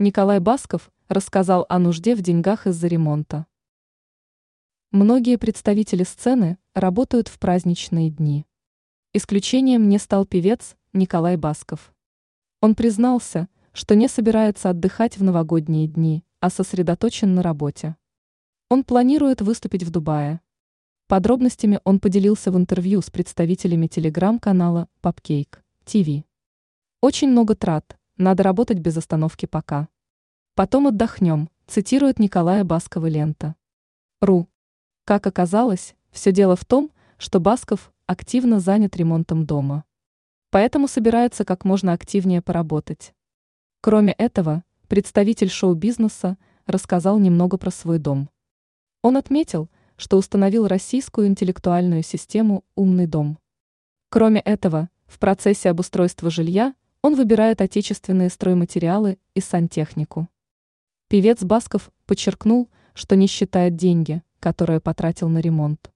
Николай Басков рассказал о нужде в деньгах из-за ремонта. Многие представители сцены работают в праздничные дни. Исключением не стал певец Николай Басков. Он признался, что не собирается отдыхать в новогодние дни, а сосредоточен на работе. Он планирует выступить в Дубае. Подробностями он поделился в интервью с представителями телеграм-канала Popcake TV. Очень много трат, надо работать без остановки пока. Потом отдохнем, цитирует Николая Баскова лента. Ру. Как оказалось, все дело в том, что Басков активно занят ремонтом дома. Поэтому собирается как можно активнее поработать. Кроме этого, представитель шоу-бизнеса рассказал немного про свой дом. Он отметил, что установил российскую интеллектуальную систему «Умный дом». Кроме этого, в процессе обустройства жилья он выбирает отечественные стройматериалы и сантехнику. Певец Басков подчеркнул, что не считает деньги, которые потратил на ремонт.